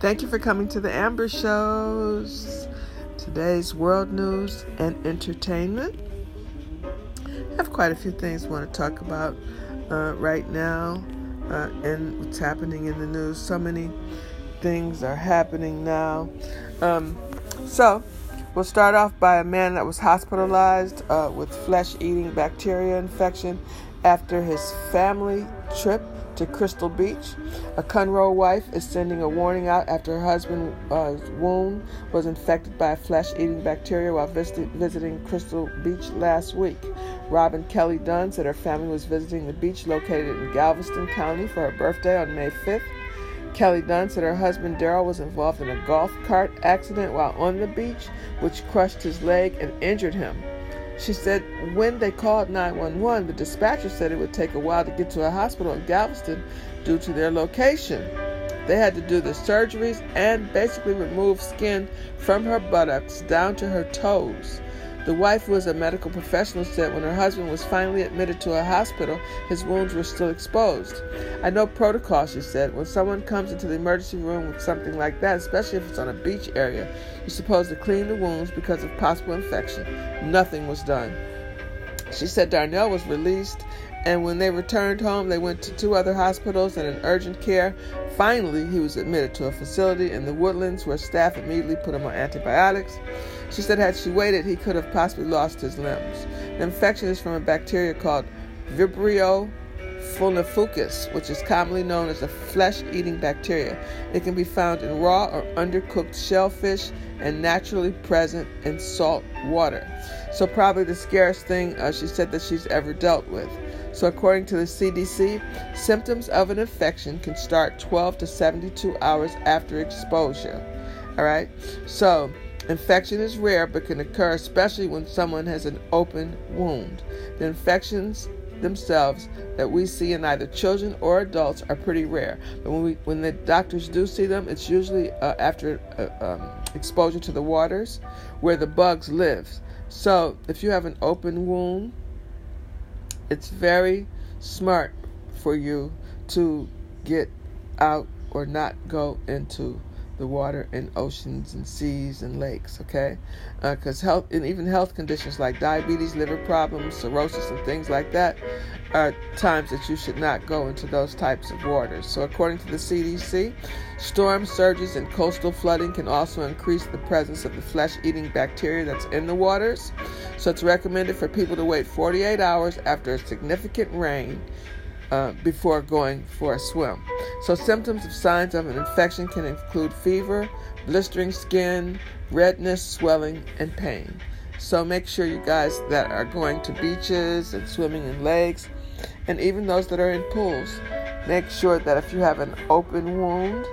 Thank you for coming to the Amber Shows. Today's world news and entertainment. I have quite a few things I want to talk about uh, right now uh, and what's happening in the news. So many things are happening now. Um, so, we'll start off by a man that was hospitalized uh, with flesh eating bacteria infection after his family trip to Crystal Beach. A Conroe wife is sending a warning out after her husband's uh, wound was infected by a flesh eating bacteria while visit- visiting Crystal Beach last week. Robin Kelly Dunn said her family was visiting the beach located in Galveston County for her birthday on May 5th. Kelly Dunn said her husband Daryl was involved in a golf cart accident while on the beach, which crushed his leg and injured him. She said when they called 911, the dispatcher said it would take a while to get to a hospital in Galveston due to their location. They had to do the surgeries and basically remove skin from her buttocks down to her toes. The wife, who was a medical professional, said when her husband was finally admitted to a hospital, his wounds were still exposed. I know protocol, she said. When someone comes into the emergency room with something like that, especially if it's on a beach area, you're supposed to clean the wounds because of possible infection. Nothing was done. She said Darnell was released, and when they returned home, they went to two other hospitals and an urgent care. Finally, he was admitted to a facility in the woodlands where staff immediately put him on antibiotics. She said had she waited, he could have possibly lost his limbs. The infection is from a bacteria called Vibrio vulnificus, which is commonly known as a flesh-eating bacteria. It can be found in raw or undercooked shellfish and naturally present in salt water. So probably the scariest thing uh, she said that she's ever dealt with. So according to the CDC, symptoms of an infection can start 12 to 72 hours after exposure. All right. So Infection is rare but can occur especially when someone has an open wound. The infections themselves that we see in either children or adults are pretty rare. But when we when the doctors do see them, it's usually uh, after uh, um, exposure to the waters where the bugs live. So if you have an open wound, it's very smart for you to get out or not go into the water and oceans and seas and lakes, okay? Because uh, health and even health conditions like diabetes, liver problems, cirrhosis, and things like that are times that you should not go into those types of waters. So, according to the CDC, storm surges and coastal flooding can also increase the presence of the flesh eating bacteria that's in the waters. So, it's recommended for people to wait 48 hours after a significant rain uh, before going for a swim. So, symptoms of signs of an infection can include fever, blistering skin, redness, swelling, and pain. So, make sure you guys that are going to beaches and swimming in lakes, and even those that are in pools, make sure that if you have an open wound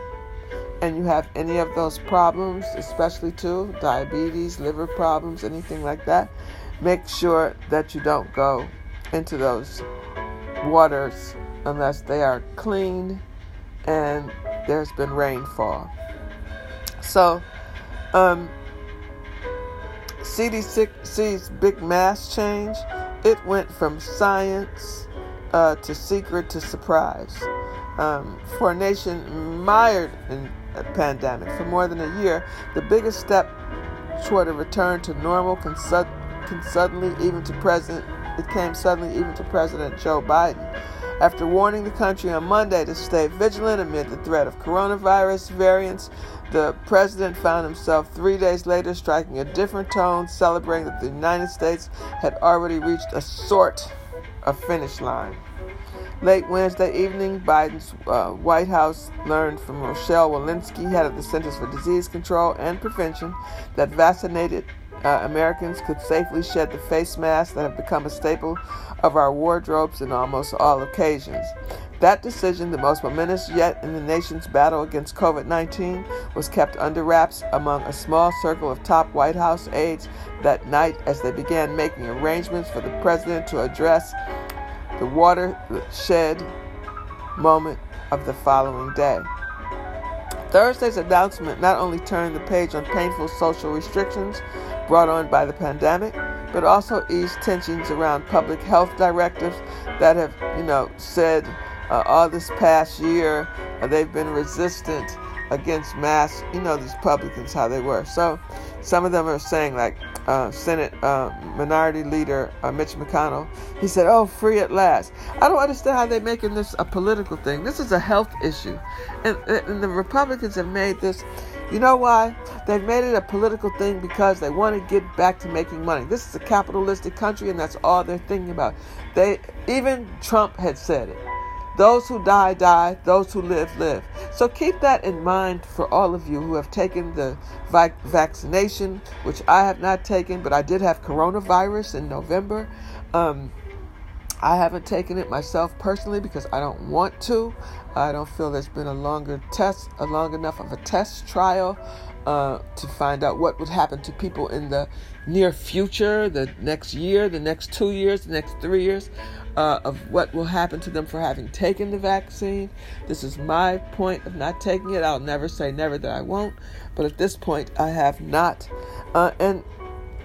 and you have any of those problems, especially too diabetes, liver problems, anything like that, make sure that you don't go into those waters unless they are clean and there's been rainfall. So, um, CDC's big mass change, it went from science uh, to secret to surprise. Um, for a nation mired in a pandemic for more than a year, the biggest step toward a return to normal can, su- can suddenly even to President it came suddenly even to President Joe Biden. After warning the country on Monday to stay vigilant amid the threat of coronavirus variants, the president found himself three days later striking a different tone, celebrating that the United States had already reached a sort of finish line. Late Wednesday evening, Biden's uh, White House learned from Rochelle Walensky, head of the Centers for Disease Control and Prevention, that vaccinated uh, Americans could safely shed the face masks that have become a staple of our wardrobes in almost all occasions. That decision, the most momentous yet in the nation's battle against COVID 19, was kept under wraps among a small circle of top White House aides that night as they began making arrangements for the president to address the watershed moment of the following day. Thursday's announcement not only turned the page on painful social restrictions brought on by the pandemic, but also eased tensions around public health directives that have, you know, said uh, all this past year uh, they've been resistant against masks. You know these Republicans how they were. So some of them are saying like uh, Senate uh, Minority Leader uh, Mitch McConnell. He said, "Oh, free at last." I don't understand how they're making this a political thing. This is a health issue, and, and the Republicans have made this. You know why? They've made it a political thing because they want to get back to making money. This is a capitalistic country, and that's all they're thinking about. They even Trump had said it. Those who die, die. Those who live, live. So keep that in mind for all of you who have taken the vac- vaccination, which I have not taken, but I did have coronavirus in November. Um, I haven't taken it myself personally because I don't want to. I don't feel there's been a longer test, a long enough of a test trial uh, to find out what would happen to people in the near future, the next year, the next two years, the next three years uh, of what will happen to them for having taken the vaccine. This is my point of not taking it. I'll never say never that I won't, but at this point, I have not. Uh, and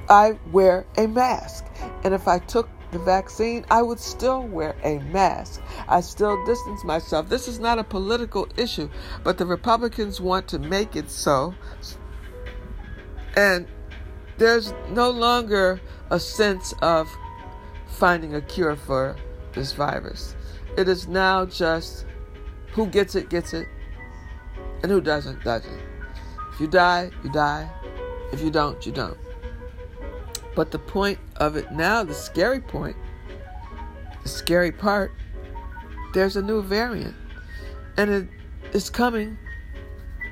I wear a mask. And if I took the vaccine, I would still wear a mask. I still distance myself. This is not a political issue, but the Republicans want to make it so. And there's no longer a sense of finding a cure for this virus. It is now just who gets it, gets it, and who doesn't, doesn't. If you die, you die. If you don't, you don't. But the point of it now, the scary point, the scary part, there's a new variant. And it is coming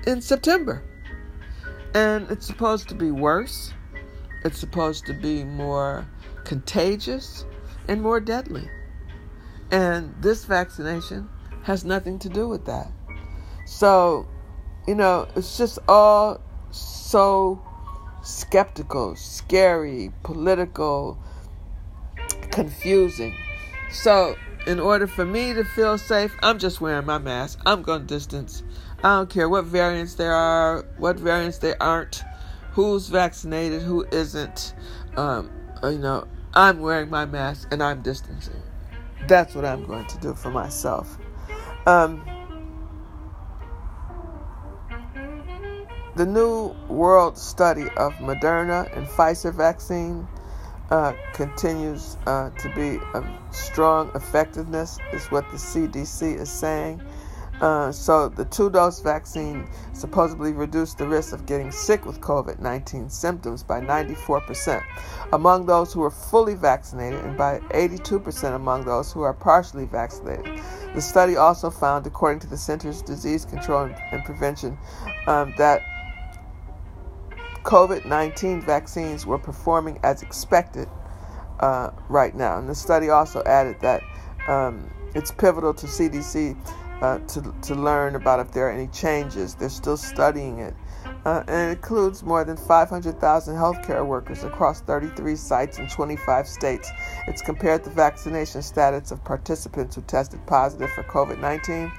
in September. And it's supposed to be worse. It's supposed to be more contagious and more deadly. And this vaccination has nothing to do with that. So, you know, it's just all so skeptical, scary, political, confusing. So, in order for me to feel safe, I'm just wearing my mask. I'm going to distance. I don't care what variants there are, what variants there aren't, who's vaccinated, who isn't. Um, you know, I'm wearing my mask and I'm distancing. That's what I'm going to do for myself. Um, the new world study of Moderna and Pfizer vaccine uh, continues uh, to be a strong effectiveness, is what the CDC is saying. Uh, so the two-dose vaccine supposedly reduced the risk of getting sick with COVID-19 symptoms by 94% among those who are fully vaccinated and by 82% among those who are partially vaccinated. The study also found, according to the Centers Disease Control and Prevention, um, that COVID-19 vaccines were performing as expected uh, right now. And the study also added that um, it's pivotal to CDC uh, to, to learn about if there are any changes. They're still studying it. Uh, and it includes more than 500,000 healthcare workers across 33 sites in 25 states. It's compared the vaccination status of participants who tested positive for COVID 19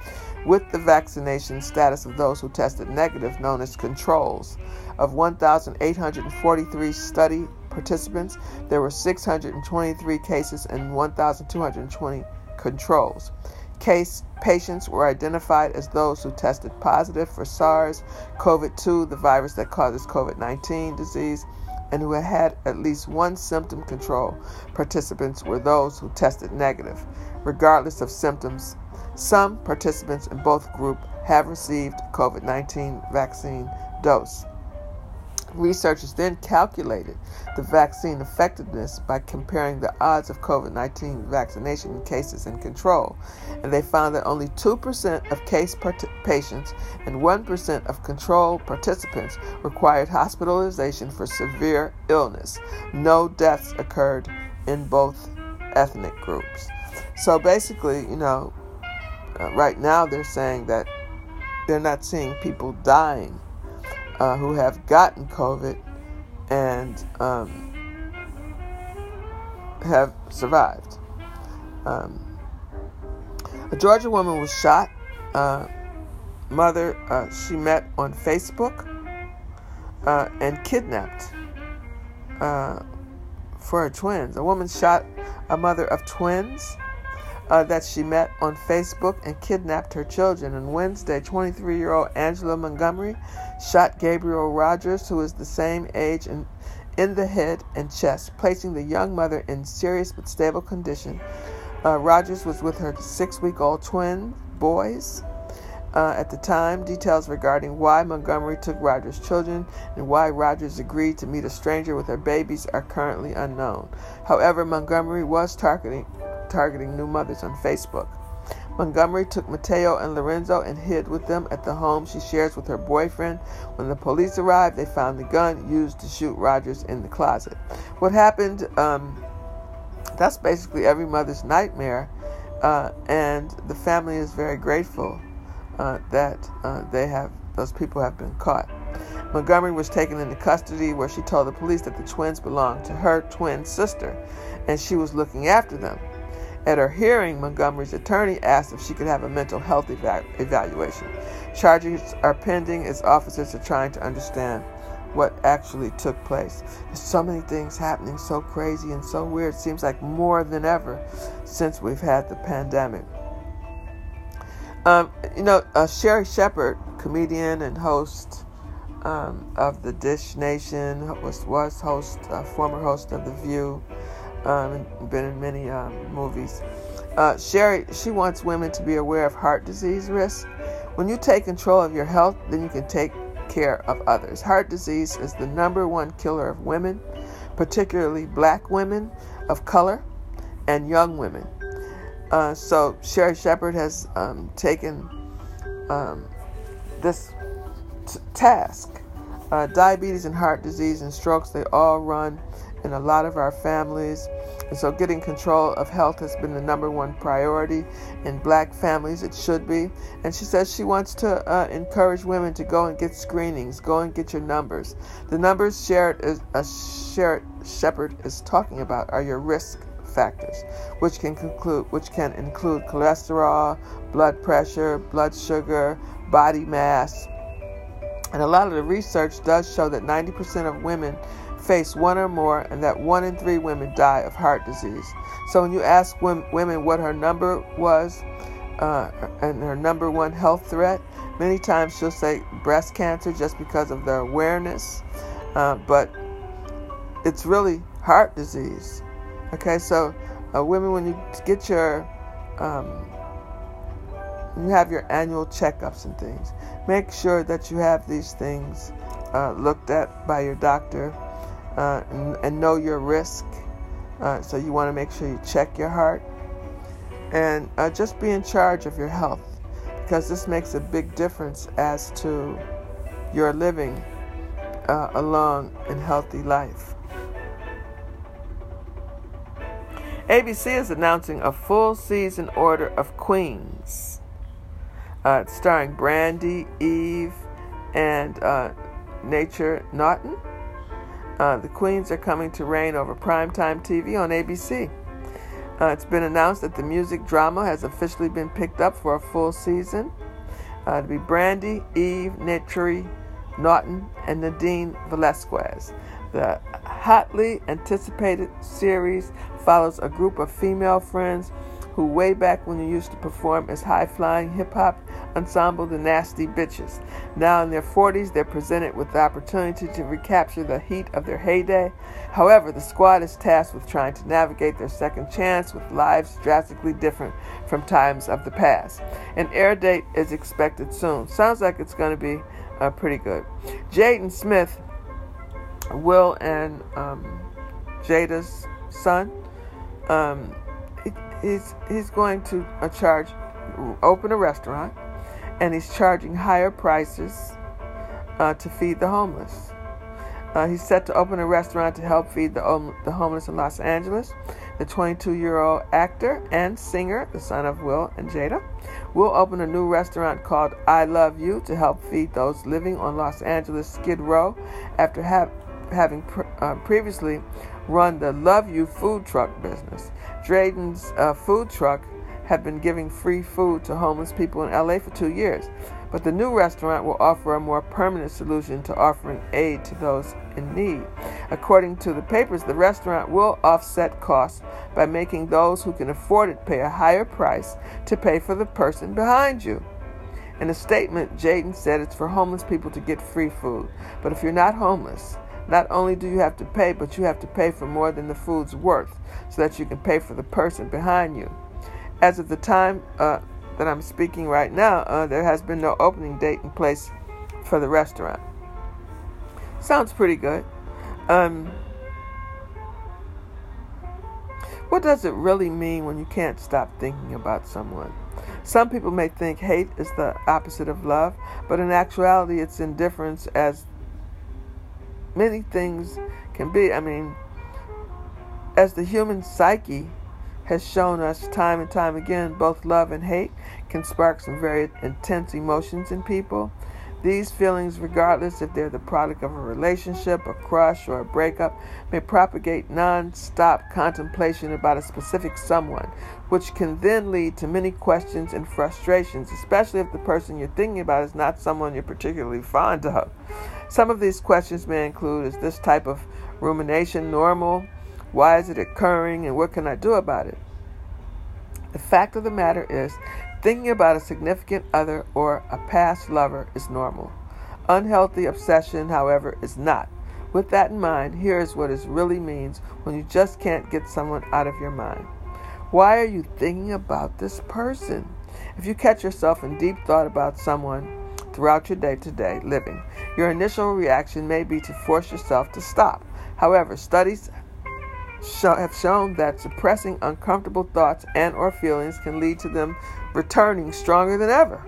with the vaccination status of those who tested negative, known as controls. Of 1,843 study participants, there were 623 cases and 1,220 controls. Case patients were identified as those who tested positive for SARS CoV 2, the virus that causes COVID 19 disease, and who had at least one symptom control. Participants were those who tested negative, regardless of symptoms. Some participants in both groups have received COVID 19 vaccine dose. Researchers then calculated the vaccine effectiveness by comparing the odds of COVID 19 vaccination cases and control, and they found that only 2% of case part- patients and 1% of control participants required hospitalization for severe illness. No deaths occurred in both ethnic groups. So basically, you know, uh, right now they're saying that they're not seeing people dying uh, who have gotten COVID and um, have survived. Um, a Georgia woman was shot. Uh, mother uh, she met on Facebook uh, and kidnapped uh, for her twins. A woman shot a mother of twins. Uh, that she met on Facebook and kidnapped her children. On Wednesday, 23 year old Angela Montgomery shot Gabriel Rogers, who is the same age, in, in the head and chest, placing the young mother in serious but stable condition. Uh, Rogers was with her six week old twin boys. Uh, at the time, details regarding why Montgomery took Rogers' children and why Rogers agreed to meet a stranger with her babies are currently unknown. However, Montgomery was targeting, targeting new mothers on Facebook. Montgomery took Mateo and Lorenzo and hid with them at the home she shares with her boyfriend. When the police arrived, they found the gun used to shoot Rogers in the closet. What happened, um, that's basically every mother's nightmare, uh, and the family is very grateful uh, that uh, they have those people have been caught. Montgomery was taken into custody where she told the police that the twins belonged to her twin sister and she was looking after them. At her hearing, Montgomery's attorney asked if she could have a mental health eva- evaluation. Charges are pending as officers are trying to understand what actually took place. There's so many things happening so crazy and so weird. It seems like more than ever since we've had the pandemic. Um, you know, uh, Sherri Shepherd, comedian and host um, of the Dish Nation, was was host, uh, former host of The View um, been in many um, movies. Uh, Sherri, she wants women to be aware of heart disease risk. When you take control of your health, then you can take care of others. Heart disease is the number one killer of women, particularly black women of color and young women. Uh, so Sherri Shepherd has um, taken um, this t- task. Uh, diabetes and heart disease and strokes, they all run in a lot of our families. And so, getting control of health has been the number one priority in black families. It should be. And she says she wants to uh, encourage women to go and get screenings, go and get your numbers. The numbers shared is, uh, Shepherd is talking about are your risk factors, which can conclude, which can include cholesterol, blood pressure, blood sugar, body mass. And a lot of the research does show that 90% of women face one or more, and that one in three women die of heart disease. So when you ask women what her number was uh, and her number one health threat, many times she'll say breast cancer just because of the awareness, uh, but it's really heart disease. Okay, so uh, women, when you get your um, you have your annual checkups and things, make sure that you have these things uh, looked at by your doctor uh, and, know your risk. Uh, so you want to make sure you check your heart and uh, just be in charge of your health because this makes a big difference as to your living uh, a long and healthy life. ABC is announcing a full season order of Queens, uh, starring Brandy, Eve, and uh, Naturi Naughton. Uh, the Queens are coming to reign over primetime TV on ABC. Uh, it's been announced that the music drama has officially been picked up for a full season. Uh, to be Brandy, Eve, Naturi, Naughton, and Nadine Velasquez. The hotly anticipated series follows a group of female friends who, way back when they used to perform as high flying hip hop ensemble The Nasty Bitches. Now in their 40s, they're presented with the opportunity to recapture the heat of their heyday. However, the squad is tasked with trying to navigate their second chance with lives drastically different from times of the past. An air date is expected soon. Sounds like it's going to be uh, pretty good. Jaden Smith, Will and um, Jada's son, um, he's he's going to uh, charge open a restaurant and he's charging higher prices uh, to feed the homeless. Uh, he's set to open a restaurant to help feed the, um, the homeless in Los Angeles. The 22 year old actor and singer, the son of Will and Jada, will open a new restaurant called I Love You to help feed those living on Los Angeles Skid Row after have, having pr- uh, previously run the Love You food truck business. Jaden's uh, food truck have been giving free food to homeless people in LA for two years. but the new restaurant will offer a more permanent solution to offering aid to those in need. According to the papers, the restaurant will offset costs by making those who can afford it pay a higher price to pay for the person behind you. In a statement, Jaden said it's for homeless people to get free food. But if you're not homeless, not only do you have to pay, but you have to pay for more than the food's worth so that you can pay for the person behind you. As of the time uh, that I'm speaking right now, uh, there has been no opening date in place for the restaurant. Sounds pretty good. Um, what does it really mean when you can't stop thinking about someone? Some people may think hate is the opposite of love, but in actuality, it's indifference as many things can be. I mean, as the human psyche has shown us time and time again, both love and hate can spark some very intense emotions in people. These feelings, regardless if they're the product of a relationship, a crush, or a breakup, may propagate non stop contemplation about a specific someone, which can then lead to many questions and frustrations, especially if the person you're thinking about is not someone you're particularly fond of. Some of these questions may include Is this type of rumination normal? Why is it occurring and what can I do about it? The fact of the matter is, thinking about a significant other or a past lover is normal. Unhealthy obsession, however, is not. With that in mind, here is what it really means when you just can't get someone out of your mind. Why are you thinking about this person? If you catch yourself in deep thought about someone throughout your day to day living, your initial reaction may be to force yourself to stop. However, studies have shown that suppressing uncomfortable thoughts and or feelings can lead to them returning stronger than ever.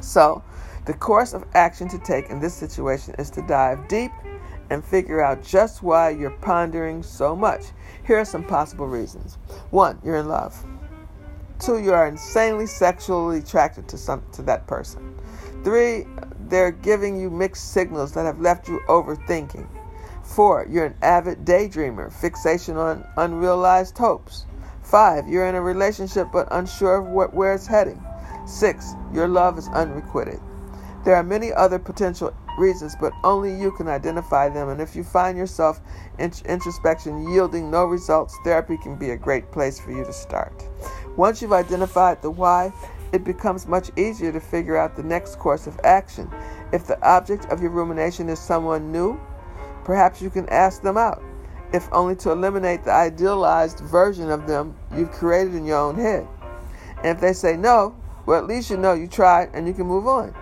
So, the course of action to take in this situation is to dive deep and figure out just why you're pondering so much. Here are some possible reasons. 1, you're in love. 2, you are insanely sexually attracted to some to that person. 3, they're giving you mixed signals that have left you overthinking. Four, you're an avid daydreamer, fixation on unrealized hopes. Five, you're in a relationship but unsure of what, where it's heading. Six, your love is unrequited. There are many other potential reasons, but only you can identify them. And if you find yourself in introspection yielding no results, therapy can be a great place for you to start. Once you've identified the why, it becomes much easier to figure out the next course of action. If the object of your rumination is someone new, Perhaps you can ask them out, if only to eliminate the idealized version of them you've created in your own head. And if they say no, well, at least you know you tried and you can move on.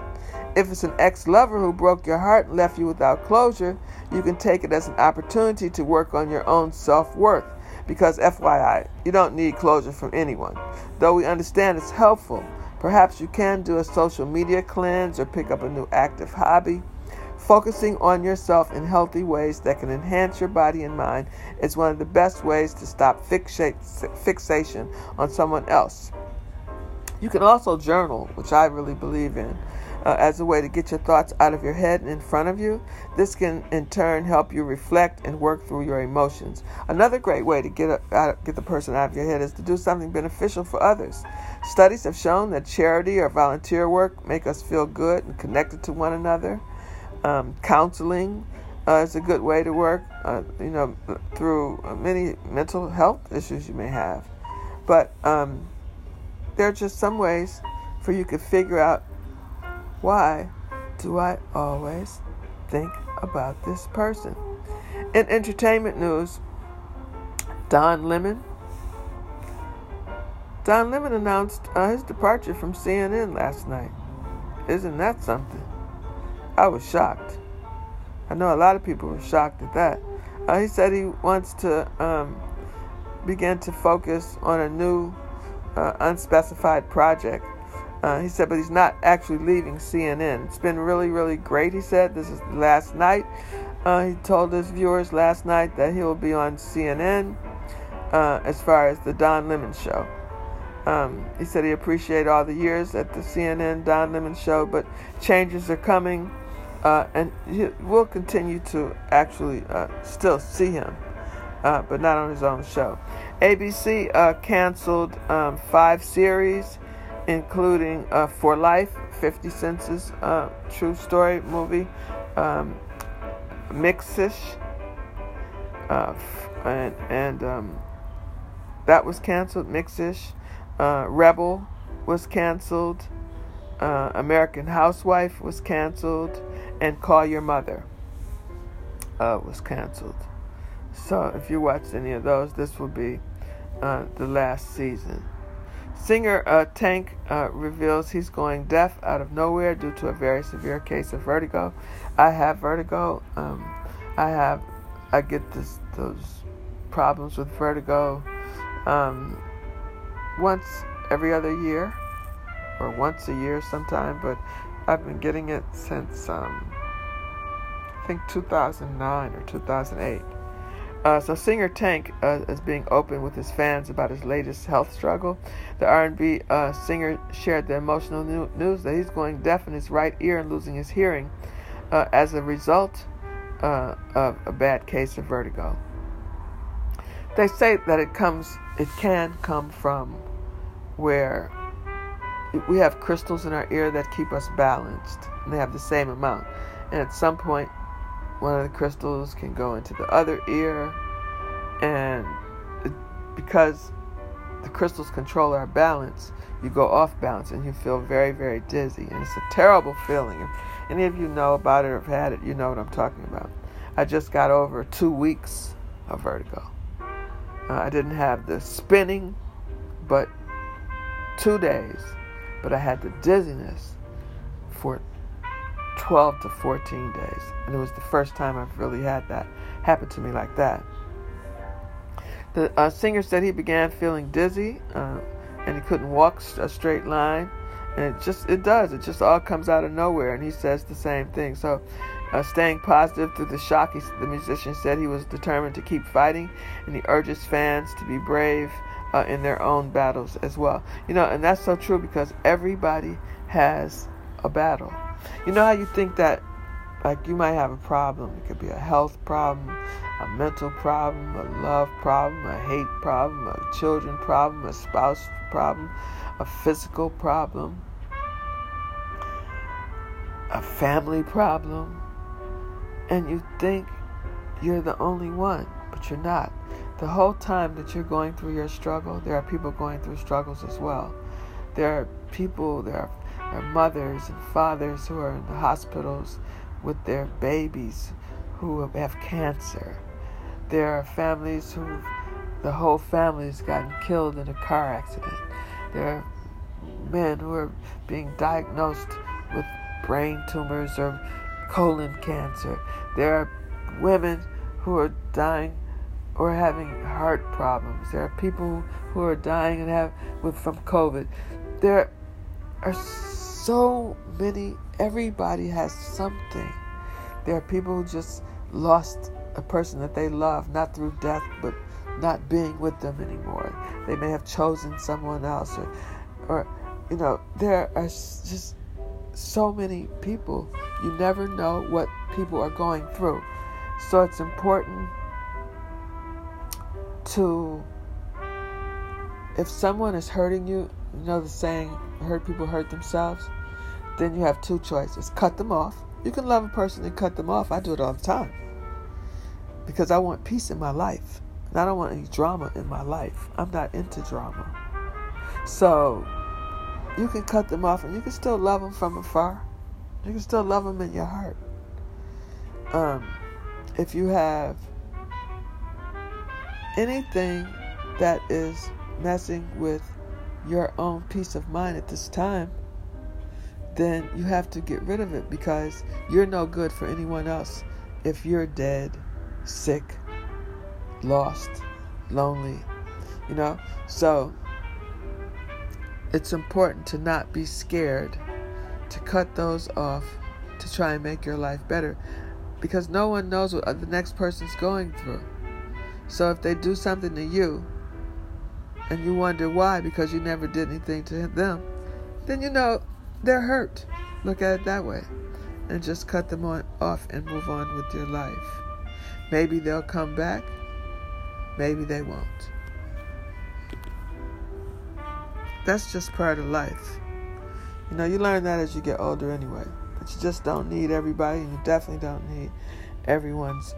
If it's an ex lover who broke your heart and left you without closure, you can take it as an opportunity to work on your own self worth. Because, FYI, you don't need closure from anyone. Though we understand it's helpful, perhaps you can do a social media cleanse or pick up a new active hobby. Focusing on yourself in healthy ways that can enhance your body and mind is one of the best ways to stop fixation on someone else. You can also journal, which I really believe in, uh, as a way to get your thoughts out of your head and in front of you. This can, in turn, help you reflect and work through your emotions. Another great way to get, a, out, get the person out of your head is to do something beneficial for others. Studies have shown that charity or volunteer work make us feel good and connected to one another. Um, counseling uh, is a good way to work, uh, you know, through many mental health issues you may have. But um, there are just some ways for you to figure out why do I always think about this person. In entertainment news, Don Lemon. Don Lemon announced uh, his departure from CNN last night. Isn't that something? I was shocked. I know a lot of people were shocked at that. Uh, he said he wants to um, begin to focus on a new uh, unspecified project. Uh, he said, but he's not actually leaving CNN. It's been really, really great, he said. This is last night. Uh, he told his viewers last night that he will be on CNN uh, as far as the Don Lemon show. Um, he said he appreciated all the years at the CNN Don Lemon show, but changes are coming uh, and we'll continue to actually uh, still see him, uh, but not on his own show. ABC uh, canceled um, five series, including uh, For Life, 50 Cent's uh, true story movie, um, Mixed-ish, and, and um, that was canceled. Mixed-ish, Rebel was canceled. Uh, American Housewife was canceled, and Call Your Mother uh, was canceled. So if you watched any of those, this will be uh, the last season. Singer uh, Tank uh, reveals he's going deaf out of nowhere due to a very severe case of vertigo. I have vertigo. Um, I have, I get this those problems with vertigo um, once every other year or once a year sometime, but I've been getting it since um, I think 2009 or 2008. Uh, so singer Tank uh, is being open with his fans about his latest health struggle. The R&B uh, singer shared the emotional new- news that he's going deaf in his right ear and losing his hearing uh, as a result uh, of a bad case of vertigo. They say that it comes, it can come from where we have crystals in our ear that keep us balanced, and they have the same amount. And at some point, one of the crystals can go into the other ear, and it, because the crystals control our balance, you go off balance and you feel very, very dizzy. And it's a terrible feeling. If any of you know about it or have had it, you know what I'm talking about. I just got over two weeks of vertigo. Uh, I didn't have the spinning, but two days. But I had the dizziness for 12 to 14 days. And it was the first time I've really had that happen to me like that. The uh, singer said he began feeling dizzy uh, and he couldn't walk a straight line. And it just, it does. It just all comes out of nowhere. And he says the same thing. So, uh, staying positive through the shock, he, the musician said he was determined to keep fighting. And he urges fans to be brave uh, in their own battles as well. You know, and that's so true because everybody has a battle. You know how you think that, like, you might have a problem? It could be a health problem, a mental problem, a love problem, a hate problem, a children problem, a spouse problem, a physical problem, a family problem. And you think you're the only one, but you're not. The whole time that you're going through your struggle, there are people going through struggles as well. There are people, there are their mothers and fathers who are in the hospitals with their babies who have cancer. There are families who the whole family has gotten killed in a car accident. There are men who are being diagnosed with brain tumors or colon cancer. There are women who are dying or having heart problems. There are people who are dying and have with from COVID. There are so many, everybody has something. There are people who just lost a person that they love, not through death, but not being with them anymore. They may have chosen someone else, or, or you know, there are just so many people. You never know what people are going through. So it's important to, if someone is hurting you, you know the saying, hurt people hurt themselves, then you have two choices. Cut them off. You can love a person and cut them off. I do it all the time. Because I want peace in my life. And I don't want any drama in my life. I'm not into drama. So you can cut them off and you can still love them from afar. You can still love them in your heart. Um, if you have anything that is messing with your own peace of mind at this time, then you have to get rid of it because you're no good for anyone else if you're dead, sick, lost, lonely, you know? So it's important to not be scared to cut those off to try and make your life better because no one knows what the next person's going through. So if they do something to you, and you wonder why because you never did anything to them, then you know they're hurt. Look at it that way. And just cut them on, off and move on with your life. Maybe they'll come back, maybe they won't. That's just part of life. You know, you learn that as you get older anyway. But you just don't need everybody, and you definitely don't need everyone's,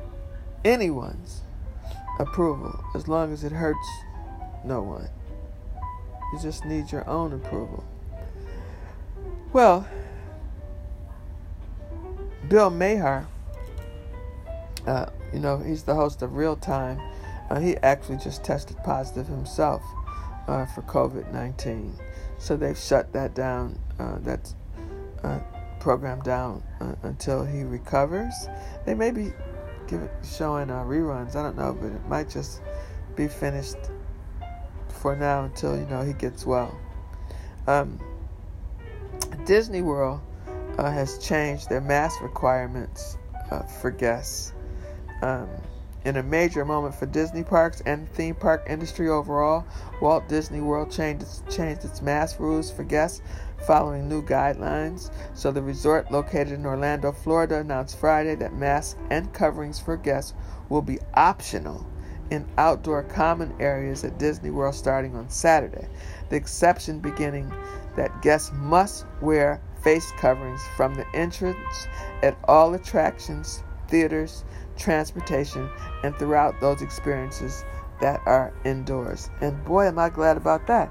anyone's approval as long as it hurts no one. You just need your own approval. Well, Bill Maher, uh, you know, he's the host of Real Time. Uh, he actually just tested positive himself uh, for COVID 19. So they've shut that down, uh, that uh, program down uh, until he recovers. They may be give showing reruns, I don't know, but it might just be finished for now until, you know, he gets well. Um, Disney World uh, has changed their mask requirements uh, for guests. Um, in a major moment for Disney parks and theme park industry overall, Walt Disney World changed, changed its mask rules for guests following new guidelines. So, the resort located in Orlando, Florida, announced Friday that masks and coverings for guests will be optional in outdoor common areas at Disney World starting on Saturday. The exception beginning that guests must wear face coverings from the entrance at all attractions, theaters, transportation, and throughout those experiences that are indoors. And boy, am I glad about that.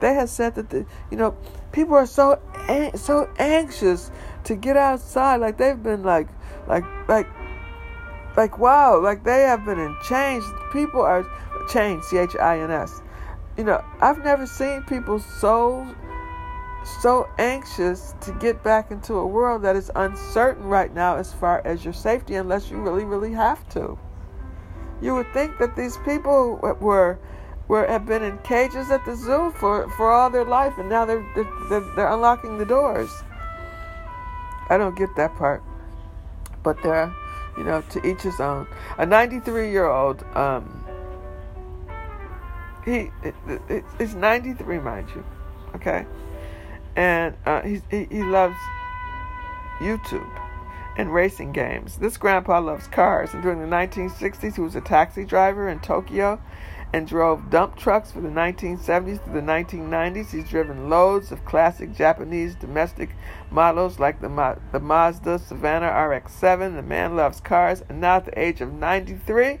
They have said that the, you know, people are so so anxious to get outside. Like they've been like, like, like, like wow, like they have been in change. People are changed. C H I N S. You know, I've never seen people so so anxious to get back into a world that is uncertain right now as far as your safety unless you really really have to you would think that these people were were have been in cages at the zoo for for all their life and now they're they're, they're unlocking the doors. I don't get that part. But they're you know to each his own. A 93 year old um he it, it, it's 93 mind you okay? And uh, he, he loves YouTube and racing games. This grandpa loves cars, and during the 1960s, he was a taxi driver in Tokyo and drove dump trucks for the 1970s to the 1990s. He's driven loads of classic Japanese domestic models like the, Ma- the Mazda Savanna RX-7. The man loves cars, and now at the age of 93,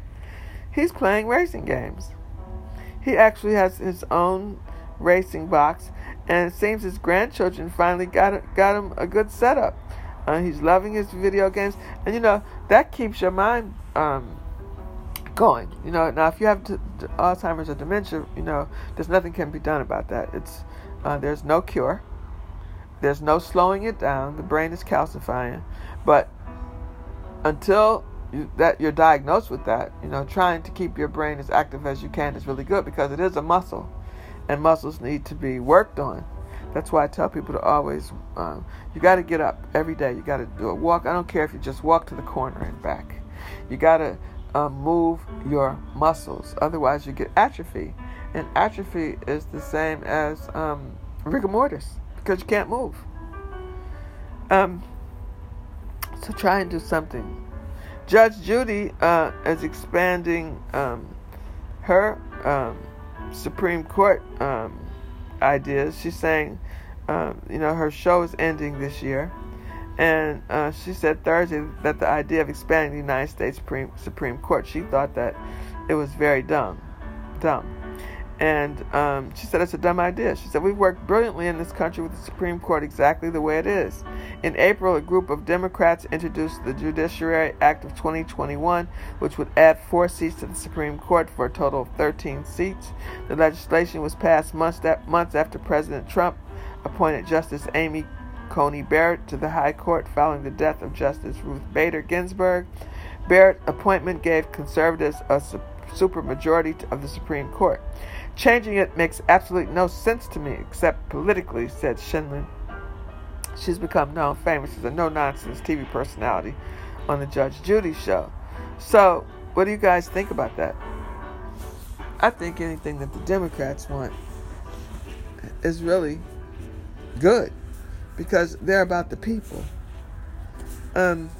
he's playing racing games. He actually has his own racing box and it seems his grandchildren finally got got him a good setup. Uh, he's loving his video games, and you know that keeps your mind um, going. You know, now if you have Alzheimer's or dementia, you know there's nothing can be done about that. It's uh, there's no cure. There's no slowing it down. The brain is calcifying, but until you, that you're diagnosed with that, you know, trying to keep your brain as active as you can is really good because it is a muscle and muscles need to be worked on. That's why I tell people to always, um, you got to get up every day. You got to do a walk. I don't care if you just walk to the corner and back. You got to um, move your muscles. Otherwise, you get atrophy. And atrophy is the same as um, rigor mortis because you can't move. Um, so try and do something. Judge Judy uh, is expanding um, her um, Supreme Court um, ideas. She's saying, um, you know, her show is ending this year. And uh, she said Thursday that the idea of expanding the United States Supreme, Supreme Court, she thought that it was very dumb. Dumb. And um, she said it's a dumb idea. She said, We've worked brilliantly in this country with the Supreme Court exactly the way it is. In April, a group of Democrats introduced the Judiciary Act of 2021, which would add four seats to the Supreme Court for a total of 13 seats. The legislation was passed months, months after President Trump appointed Justice Amy Coney Barrett to the High Court following the death of Justice Ruth Bader Ginsburg. Barrett's appointment gave conservatives a supermajority of the Supreme Court. Changing it makes absolutely no sense to me, except politically, said Sheindlin. She's become known famous as a no nonsense TV personality on the Judge Judy show. So, what do you guys think about that? I think anything that the Democrats want is really good because they're about the people. Um,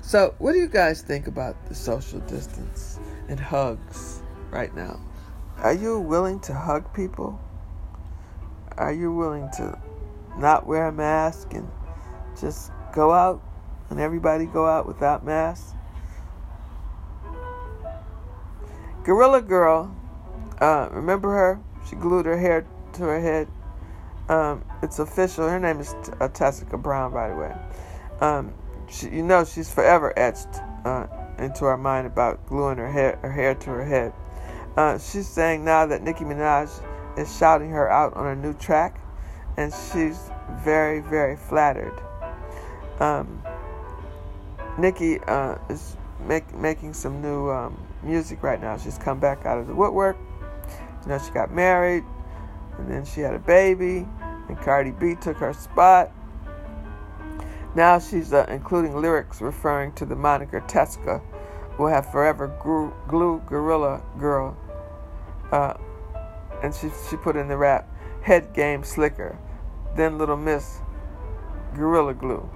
so, what do you guys think about the social distance and hugs right now? Are you willing to hug people? Are you willing to not wear a mask and just go out and everybody go out without masks. Gorilla Girl, uh, remember her? She glued her hair to her head. Um, it's official. Her name is uh, Tessica Brown, by the way. Um, she, you know, she's forever etched uh, into our mind about gluing her hair, her hair to her head. Uh, she's saying now that Nicki Minaj is shouting her out on a new track, and she's very, very flattered. Um, Nicki uh, is make, making some new um, music right now. She's come back out of the woodwork. You know, she got married, and then she had a baby, and Cardi B took her spot. Now she's uh, including lyrics referring to the moniker Tesca, will have forever glue, gorilla girl. Uh, and she, she put in the rap, head game slicker, then little miss gorilla glue.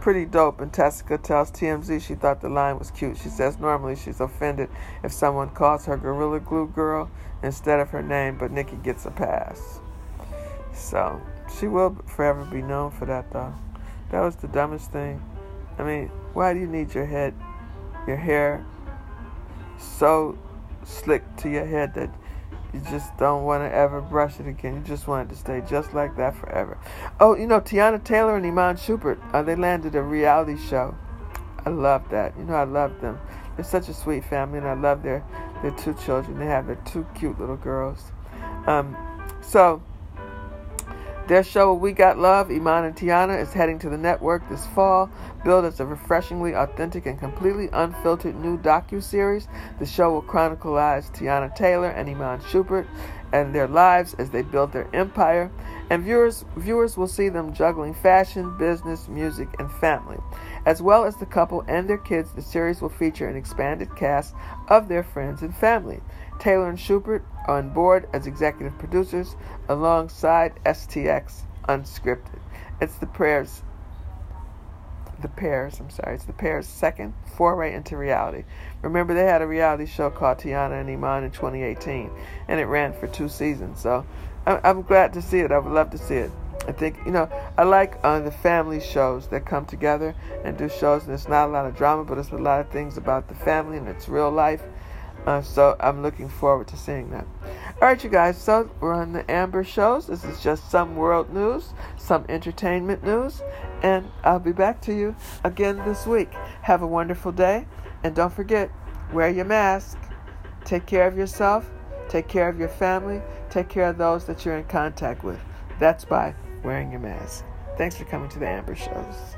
Pretty dope, and Tessica tells TMZ she thought the line was cute. She says normally she's offended if someone calls her Gorilla Glue Girl instead of her name, but Nicki gets a pass. So, she will forever be known for that, though. That was the dumbest thing. I mean, why do you need your head, your hair so slick to your head that you just don't want to ever brush it again. You just want it to stay just like that forever. Oh, you know, Teyana Taylor and Iman Shumpert, uh, they landed a reality show. I love that. You know, I love them. They're such a sweet family, and I love their, their two children. They have their two cute little girls. Um, so, their show We Got Love, Iman and Teyana, is heading to the network this fall. Billed as a refreshingly authentic and completely unfiltered new docu-series, the show will chronicle Teyana Taylor and Iman Shumpert and their lives as they build their empire, and viewers viewers will see them juggling fashion, business, music, and family. As well as the couple and their kids, the series will feature an expanded cast of their friends and family. Taylor and Shumpert on board as executive producers alongside STX Unscripted. It's the prayers the pairs, I'm sorry, it's the pair's second foray into reality. Remember, they had a reality show called Teyana and Iman in 2018, and it ran for two seasons. So I'm glad to see it. I would love to see it. I think, you know, I like uh, the family shows that come together and do shows, and it's not a lot of drama, but it's a lot of things about the family and its real life. Uh, so I'm looking forward to seeing that. All right, you guys. So we're on the Amber shows. This is just some world news, some entertainment news, and I'll be back to you again this week. Have a wonderful day, and don't forget, wear your mask. Take care of yourself. Take care of your family. Take care of those that you're in contact with. That's by wearing your mask. Thanks for coming to the Amber shows.